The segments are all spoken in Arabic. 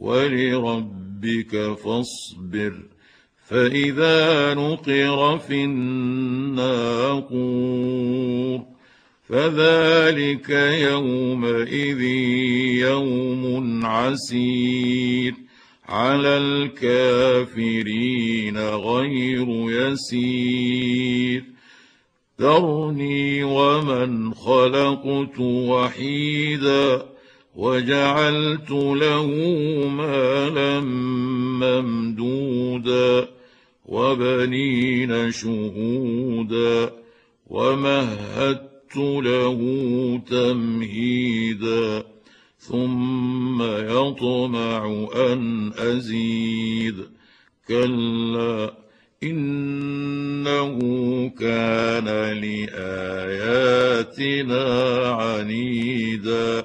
ولربك فاصبر فإذا نقر في الناقور فذلك يومئذ يوم عسير على الكافرين غير يسير ذرني ومن خلقت وحيدا وجعلت له مالا ممدودا وبنين شهودا ومهدت له تمهيدا ثم يطمع أن أزيد كلا إنه كان لآياتنا عنيدا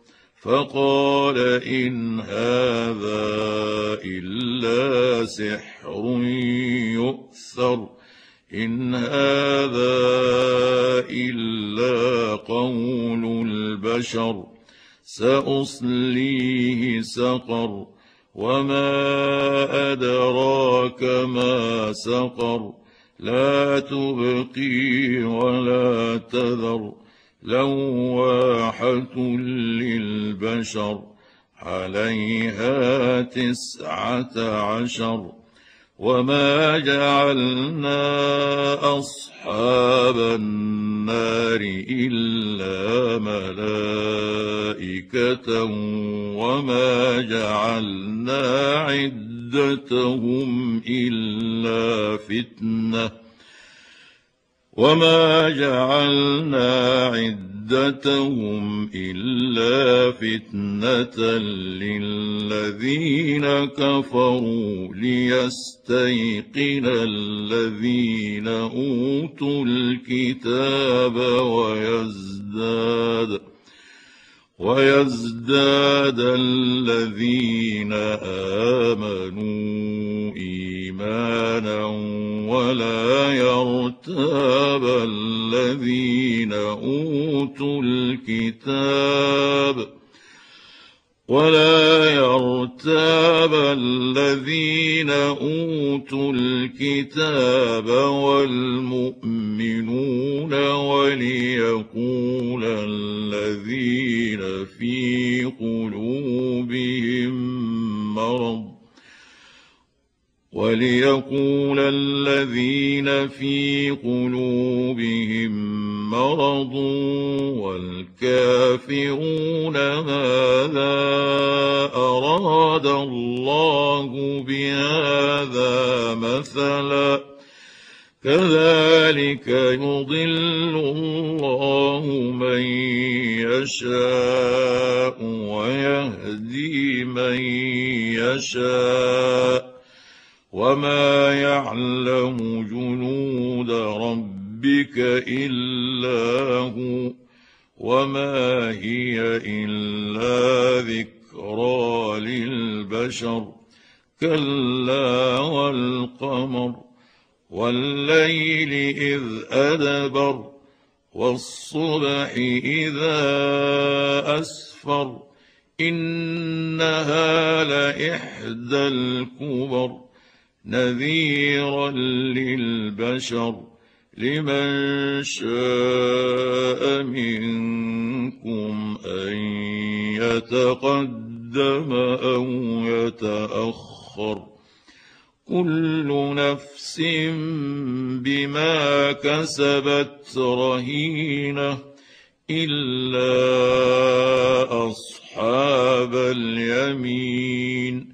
فقال إن هذا إلا سحر يؤثر إن هذا إلا قول البشر سأصليه سقر وما أدراك ما سقر لا تبقي ولا تذر لواحة للبشر عليها تسعة عشر وما جعلنا أصحاب النار إلا ملائكة وما جعلنا عدتهم إلا فتنة وما جعلنا عدتهم الا فتنه للذين كفروا ليستيقن الذين اوتوا الكتاب ويزداد ويزداد الذين امنوا ايمانا ولا يرتاب الذين أوتوا الكتاب ولا يرتاب الذين أوتوا الكتاب والمؤمنون وليقول الذين في وليقول الذين في قلوبهم مرض والكافرون ماذا أراد الله بهذا مثلا؟ كذلك يضل الله من يشاء ويهدي من يشاء. وما يعلم جنود ربك الا هو وما هي الا ذكرى للبشر كلا والقمر والليل اذ ادبر والصبح اذا اسفر انها لاحدى الكبر نذيرا للبشر لمن شاء منكم أن يتقدم أو يتأخر. كل نفس بما كسبت رهينة إلا أصحاب اليمين.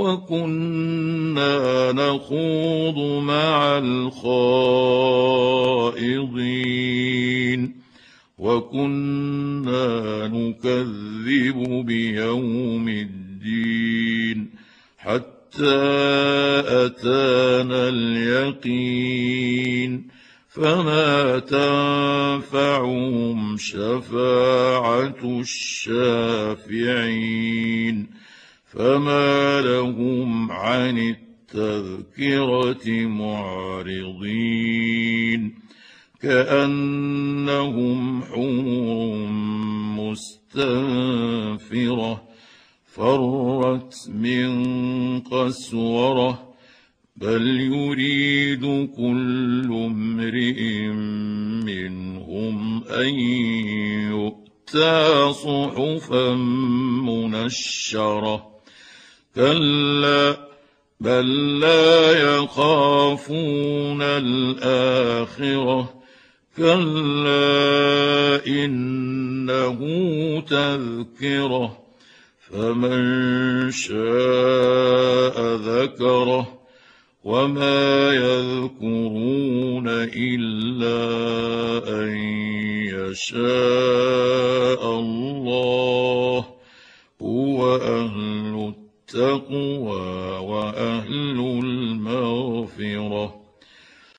وكنا نخوض مع الخائضين وكنا نكذب بيوم الدين حتى أتانا اليقين فما تنفعهم شفاعة الشافعين فما لهم عن التذكره معرضين كانهم حمر مستنفره فرت من قسوره بل يريد كل امرئ منهم ان يؤتى صحفا منشره كلا بل لا يخافون الآخرة. كلا إنه تذكرة. فمن شاء ذكره وما يذكرون إلا أن يشاء الله. هو أهل التقوى وأهل المغفرة.